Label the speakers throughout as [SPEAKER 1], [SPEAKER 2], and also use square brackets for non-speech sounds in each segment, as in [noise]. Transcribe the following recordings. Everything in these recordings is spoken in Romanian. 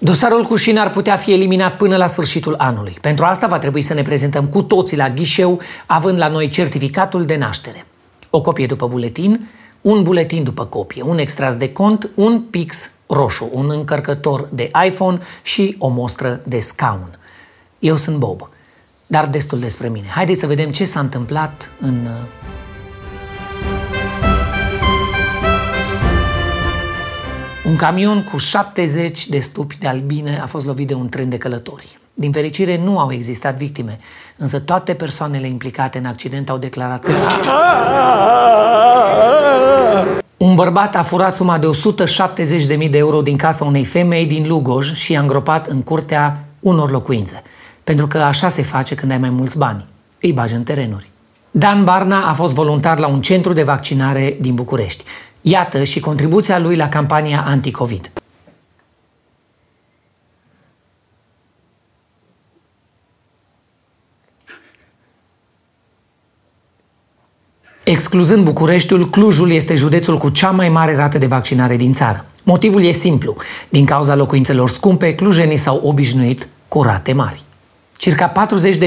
[SPEAKER 1] Dosarul cu șin ar putea fi eliminat până la sfârșitul anului. Pentru asta va trebui să ne prezentăm cu toții la ghișeu, având la noi certificatul de naștere. O copie după buletin, un buletin după copie, un extras de cont, un pix roșu, un încărcător de iPhone și o mostră de scaun. Eu sunt Bob, dar destul despre mine. Haideți să vedem ce s-a întâmplat în Un camion cu 70 de stupi de albine a fost lovit de un tren de călători. Din fericire nu au existat victime, însă toate persoanele implicate în accident au declarat că... Un bărbat a furat suma de 170.000 de euro din casa unei femei din Lugoj și a îngropat în curtea unor locuințe. Pentru că așa se face când ai mai mulți bani. Îi bagi în terenuri. Dan Barna a fost voluntar la un centru de vaccinare din București. Iată și contribuția lui la campania anti-Covid. Excluzând Bucureștiul, Clujul este județul cu cea mai mare rată de vaccinare din țară. Motivul e simplu. Din cauza locuințelor scumpe, clujenii s-au obișnuit cu rate mari. Circa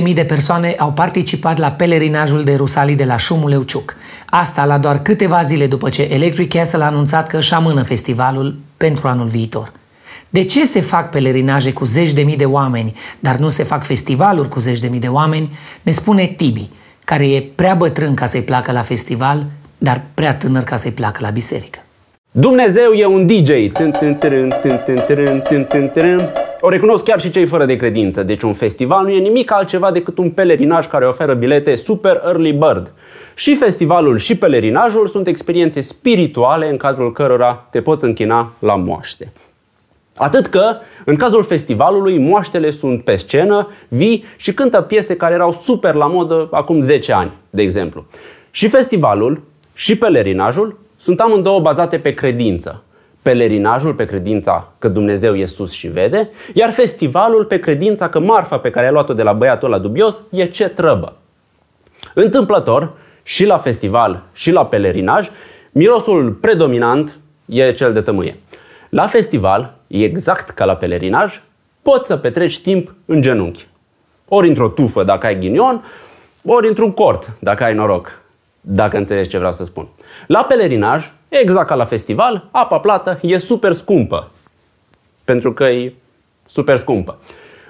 [SPEAKER 1] 40.000 de persoane au participat la pelerinajul de Rusalii de la Șumuleuciuc. Asta la doar câteva zile după ce Electric Castle a anunțat că își amână festivalul pentru anul viitor. De ce se fac pelerinaje cu zeci de mii de oameni, dar nu se fac festivaluri cu zeci de mii de oameni, ne spune Tibi, care e prea bătrân ca să-i placă la festival, dar prea tânăr ca să-i placă la biserică.
[SPEAKER 2] Dumnezeu e un DJ. O recunosc chiar și cei fără de credință. Deci un festival nu e nimic altceva decât un pelerinaj care oferă bilete super early bird. Și festivalul și pelerinajul sunt experiențe spirituale în cadrul cărora te poți închina la moaște. Atât că, în cazul festivalului, moaștele sunt pe scenă, vii și cântă piese care erau super la modă acum 10 ani, de exemplu. Și festivalul și pelerinajul sunt amândouă bazate pe credință. Pelerinajul pe credința că Dumnezeu e sus și vede, iar festivalul pe credința că marfa pe care a luat-o de la băiatul la dubios e ce trăbă. Întâmplător, și la festival și la pelerinaj, mirosul predominant e cel de tămâie. La festival, exact ca la pelerinaj, poți să petreci timp în genunchi. Ori într-o tufă dacă ai ghinion, ori într-un cort dacă ai noroc. Dacă înțelegi ce vreau să spun. La pelerinaj, exact ca la festival, apa plată e super scumpă. Pentru că e super scumpă.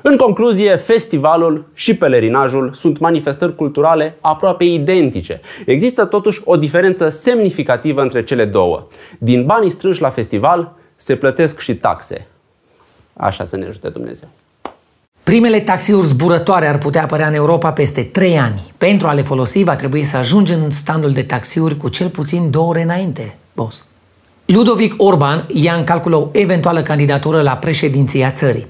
[SPEAKER 2] În concluzie, festivalul și pelerinajul sunt manifestări culturale aproape identice. Există totuși o diferență semnificativă între cele două. Din banii strânși la festival se plătesc și taxe. Așa să ne ajute Dumnezeu.
[SPEAKER 1] Primele taxiuri zburătoare ar putea apărea în Europa peste 3 ani. Pentru a le folosi va trebui să ajungi în standul de taxiuri cu cel puțin două ore înainte, boss. Ludovic Orban ia în calcul o eventuală candidatură la președinția țării.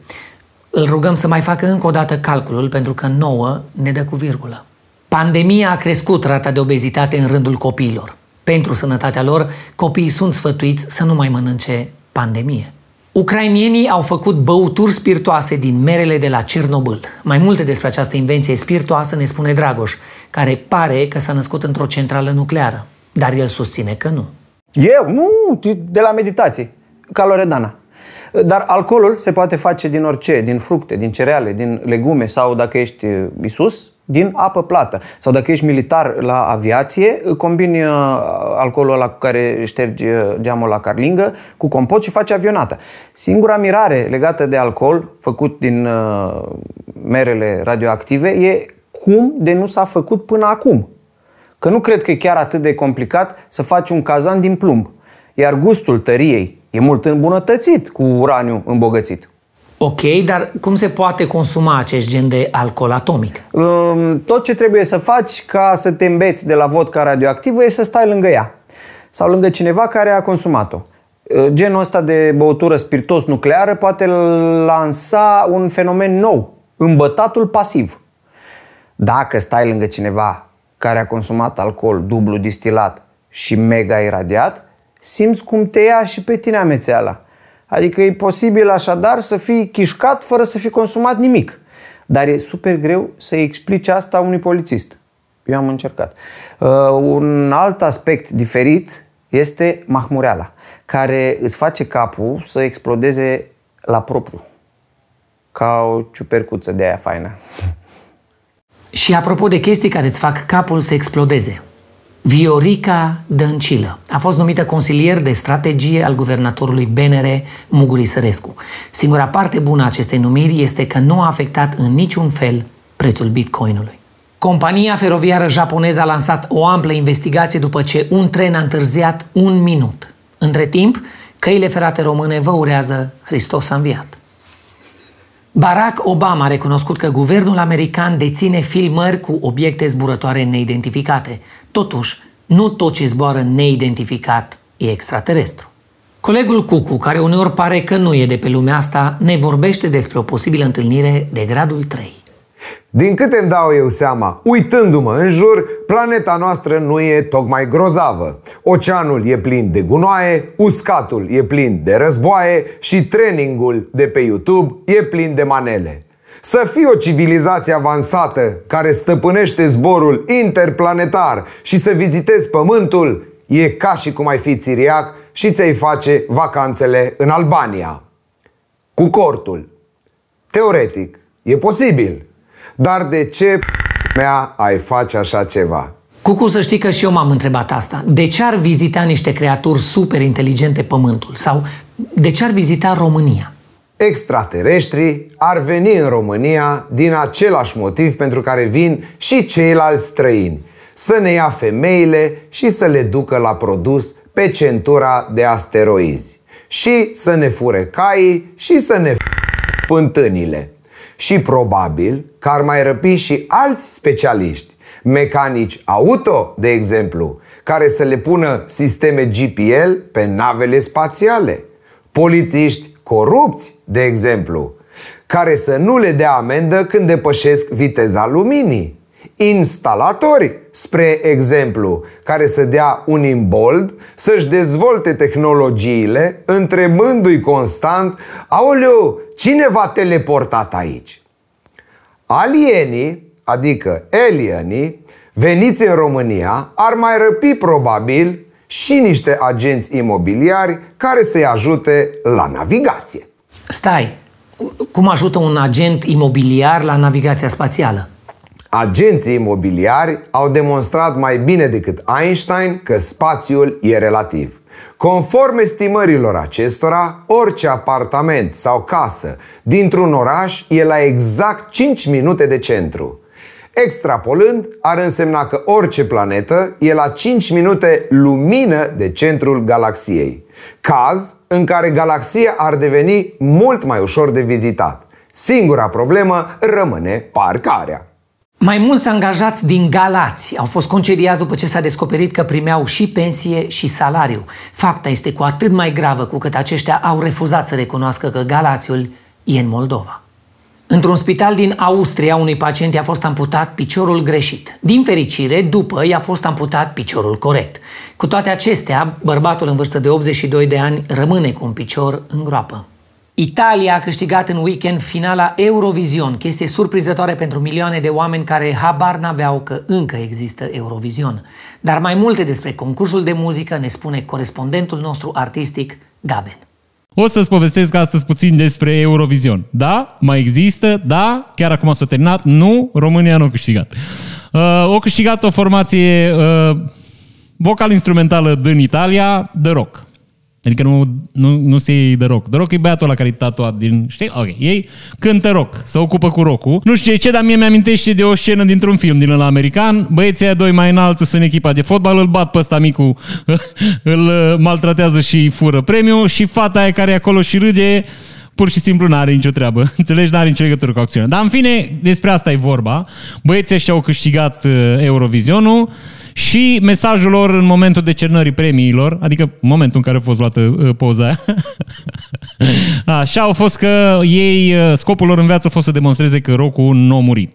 [SPEAKER 1] Îl rugăm să mai facă încă o dată calculul pentru că nouă ne dă cu virgulă. Pandemia a crescut rata de obezitate în rândul copiilor. Pentru sănătatea lor, copiii sunt sfătuiți să nu mai mănânce pandemie. Ucrainienii au făcut băuturi spiritoase din merele de la Cernobâl. Mai multe despre această invenție spiritoasă ne spune Dragoș, care pare că s-a născut într-o centrală nucleară, dar el susține că nu.
[SPEAKER 3] Eu? Nu, de la meditație, ca Loredana. Dar alcoolul se poate face din orice, din fructe, din cereale, din legume sau dacă ești Isus, din apă plată. Sau dacă ești militar la aviație, combini uh, alcoolul ăla cu care ștergi uh, geamul la carlingă cu compot și faci avionată. Singura mirare legată de alcool, făcut din uh, merele radioactive, e cum de nu s-a făcut până acum. Că nu cred că e chiar atât de complicat să faci un cazan din plumb. Iar gustul tăriei e mult îmbunătățit cu uraniu îmbogățit.
[SPEAKER 1] Ok, dar cum se poate consuma acest gen de alcool atomic?
[SPEAKER 3] Tot ce trebuie să faci ca să te îmbeți de la vodka radioactivă e să stai lângă ea sau lângă cineva care a consumat-o. Genul ăsta de băutură spiritos nucleară poate lansa un fenomen nou, îmbătatul pasiv. Dacă stai lângă cineva care a consumat alcool dublu distilat și mega iradiat, simți cum te ia și pe tine amețeala. Adică e posibil așadar să fii chișcat fără să fi consumat nimic. Dar e super greu să explici asta unui polițist. Eu am încercat. Uh, un alt aspect diferit este mahmureala, care îți face capul să explodeze la propriu. ca o ciupercuță de aia faină.
[SPEAKER 1] Și apropo de chestii care îți fac capul să explodeze, Viorica Dăncilă a fost numită consilier de strategie al guvernatorului BNR Muguri Sărescu. Singura parte bună a acestei numiri este că nu a afectat în niciun fel prețul bitcoinului. Compania feroviară japoneză a lansat o amplă investigație după ce un tren a întârziat un minut. Între timp, căile ferate române vă urează Hristos a înviat. Barack Obama a recunoscut că guvernul american deține filmări cu obiecte zburătoare neidentificate. Totuși, nu tot ce zboară neidentificat e extraterestru. Colegul Cucu, care uneori pare că nu e de pe lumea asta, ne vorbește despre o posibilă întâlnire de gradul 3.
[SPEAKER 4] Din câte îmi dau eu seama, uitându-mă în jur, planeta noastră nu e tocmai grozavă. Oceanul e plin de gunoaie, uscatul e plin de războaie și trainingul de pe YouTube e plin de manele. Să fii o civilizație avansată care stăpânește zborul interplanetar și să vizitezi Pământul e ca și cum ai fi țiriac și ți-ai face vacanțele în Albania. Cu cortul. Teoretic, e posibil. Dar de ce mea ai face așa ceva?
[SPEAKER 1] Cucu, să știi că și eu m-am întrebat asta. De ce ar vizita niște creaturi super inteligente Pământul? Sau de ce ar vizita România?
[SPEAKER 4] Extraterestrii ar veni în România din același motiv pentru care vin și ceilalți străini. Să ne ia femeile și să le ducă la produs pe centura de asteroizi. Și să ne fure caii și să ne fântânile și probabil că ar mai răpi și alți specialiști, mecanici auto, de exemplu, care să le pună sisteme GPL pe navele spațiale, polițiști corupți, de exemplu, care să nu le dea amendă când depășesc viteza luminii, instalatori, spre exemplu, care să dea un imbold să-și dezvolte tehnologiile, întrebându-i constant, aoleu, cine v-a teleportat aici? Alienii, adică alienii, veniți în România, ar mai răpi probabil și niște agenți imobiliari care să-i ajute la navigație.
[SPEAKER 1] Stai, cum ajută un agent imobiliar la navigația spațială?
[SPEAKER 4] Agenții imobiliari au demonstrat mai bine decât Einstein că spațiul e relativ. Conform estimărilor acestora, orice apartament sau casă dintr-un oraș e la exact 5 minute de centru. Extrapolând, ar însemna că orice planetă e la 5 minute lumină de centrul galaxiei. Caz în care galaxia ar deveni mult mai ușor de vizitat. Singura problemă rămâne parcarea.
[SPEAKER 1] Mai mulți angajați din Galați au fost concediați după ce s-a descoperit că primeau și pensie și salariu. Fapta este cu atât mai gravă cu cât aceștia au refuzat să recunoască că Galațiul e în Moldova. Într-un spital din Austria, unui pacient i-a fost amputat piciorul greșit. Din fericire, după i-a fost amputat piciorul corect. Cu toate acestea, bărbatul în vârstă de 82 de ani rămâne cu un picior în groapă. Italia a câștigat în weekend finala Eurovision, chestie surprinzătoare pentru milioane de oameni care habar n-aveau că încă există Eurovision. Dar mai multe despre concursul de muzică ne spune corespondentul nostru artistic, Gaben.
[SPEAKER 5] O să-ți povestesc astăzi puțin despre Eurovision. Da? Mai există? Da? Chiar acum s-a terminat? Nu? România nu a câștigat. Uh, o câștigat o formație uh, vocal-instrumentală din Italia, de rock. Adică nu, nu, nu se iei de rock. De rock e băiatul ăla care e tatuat din... Știi? Ok. Ei cântă rock. Se ocupă cu rock Nu știu ce, dar mie mi-amintește de o scenă dintr-un film din ăla american. Băieții aia doi mai înalți sunt în echipa de fotbal, îl bat pe ăsta micu, [laughs] îl maltratează și fură premiu și fata aia care e acolo și râde pur și simplu nu are nicio treabă. [laughs] Înțelegi? Nu are nicio legătură cu acțiunea. Dar în fine, despre asta e vorba. Băieții ăștia au câștigat uh, Eurovisionul și mesajul lor în momentul decernării premiilor, adică în momentul în care a fost luată uh, poza aia, [laughs] așa au fost că ei, uh, scopul lor în viață a fost să demonstreze că Roku nu a murit.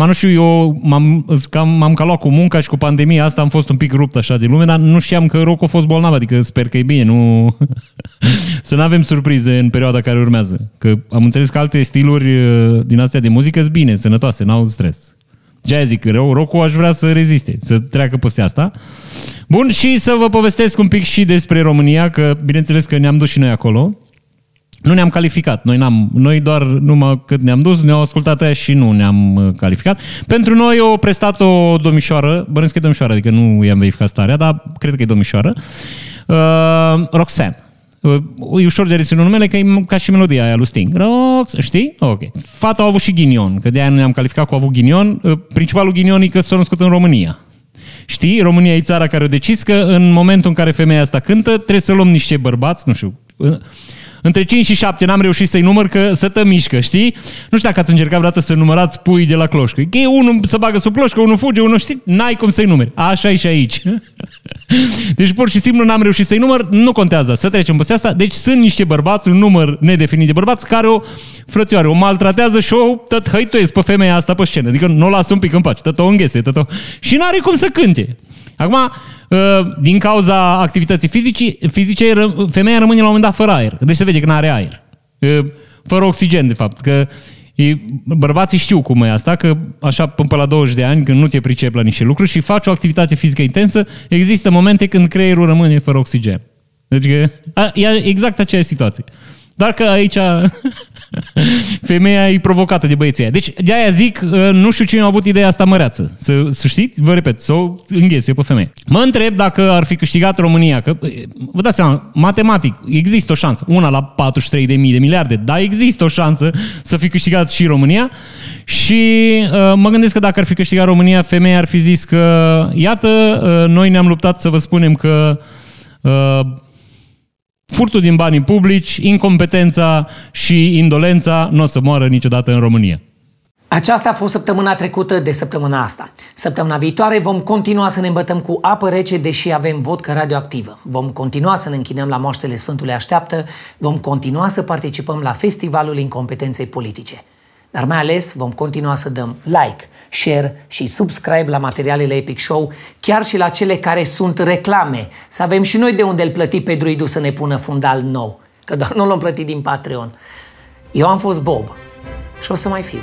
[SPEAKER 5] Am nu știu, eu m-am, cam, m-am caluat cu munca și cu pandemia asta, am fost un pic rupt așa din lume, dar nu știam că Roku a fost bolnav, adică sper că e bine, nu... [laughs] să nu avem surprize în perioada care urmează. Că am înțeles că alte stiluri uh, din astea de muzică sunt bine, sănătoase, n-au stres. Ce zic, rău, Roku aș vrea să reziste, să treacă peste asta. Bun, și să vă povestesc un pic și despre România, că bineînțeles că ne-am dus și noi acolo. Nu ne-am calificat. Noi, n-am, noi doar numai cât ne-am dus, ne-au ascultat aia și nu ne-am uh, calificat. Pentru noi o prestat o domnișoară, bănesc că e domnișoară, adică nu i-am verificat starea, dar cred că e domnișoară, uh, Roxanne. Uh, E ușor de reținut numele, că e ca și melodia aia lui Sting. Rox, știi? Ok. Fata a avut și ghinion, că de-aia nu ne-am calificat cu a avut ghinion. Uh, Principalul ghinion e că s-a născut în România. Știi? România e țara care a decis că în momentul în care femeia asta cântă, trebuie să luăm niște bărbați, nu știu, uh, între 5 și 7 n-am reușit să-i număr că să tă mișcă, știi? Nu știu dacă ați încercat vreodată să numărați pui de la cloșcă. Că e unul să bagă sub cloșcă, unul fuge, unul știi, n-ai cum să-i numeri. Așa e și aici. [laughs] Deci pur și simplu n-am reușit să-i număr, nu contează, să trecem peste asta. Deci sunt niște bărbați, un număr nedefinit de bărbați care o, frățioare, o maltratează și o tot hăituiesc pe femeia asta pe scenă. Adică nu o lasă un pic în pace, tot o înghese, tot o... Și n-are cum să cânte. Acum, uh, din cauza activității fizice, fizice ră- femeia rămâne la un moment dat fără aer. Deci se vede că nu are aer. Uh, Fără oxigen, de fapt. Că e, bărbații știu cum e asta, că așa până pe la 20 de ani, când nu te pricep la niște lucruri și faci o activitate fizică intensă, există momente când creierul rămâne fără oxigen. Deci că, a, e exact aceeași situație. Doar că aici [laughs] [laughs] femeia e provocată de băieții aia. Deci de aia zic, uh, nu știu cine a avut ideea asta măreață. Să, să știți, vă repet, să o înghese pe femeie. Mă întreb dacă ar fi câștigat România, că uh, vă dați seama, matematic, există o șansă. Una la 43 de mii de miliarde, dar există o șansă să fi câștigat și România. Și uh, mă gândesc că dacă ar fi câștigat România, femeia ar fi zis că, iată, uh, noi ne-am luptat să vă spunem că uh, furtul din banii publici, incompetența și indolența nu o să moară niciodată în România.
[SPEAKER 1] Aceasta a fost săptămâna trecută de săptămâna asta. Săptămâna viitoare vom continua să ne îmbătăm cu apă rece, deși avem vodcă radioactivă. Vom continua să ne închinăm la moaștele Sfântului Așteaptă, vom continua să participăm la Festivalul Incompetenței Politice. Dar mai ales vom continua să dăm like, share și subscribe la materialele Epic Show, chiar și la cele care sunt reclame, să avem și noi de unde îl plăti pe druidul să ne pună fundal nou, că doar nu l-am plătit din Patreon. Eu am fost Bob și o să mai fiu.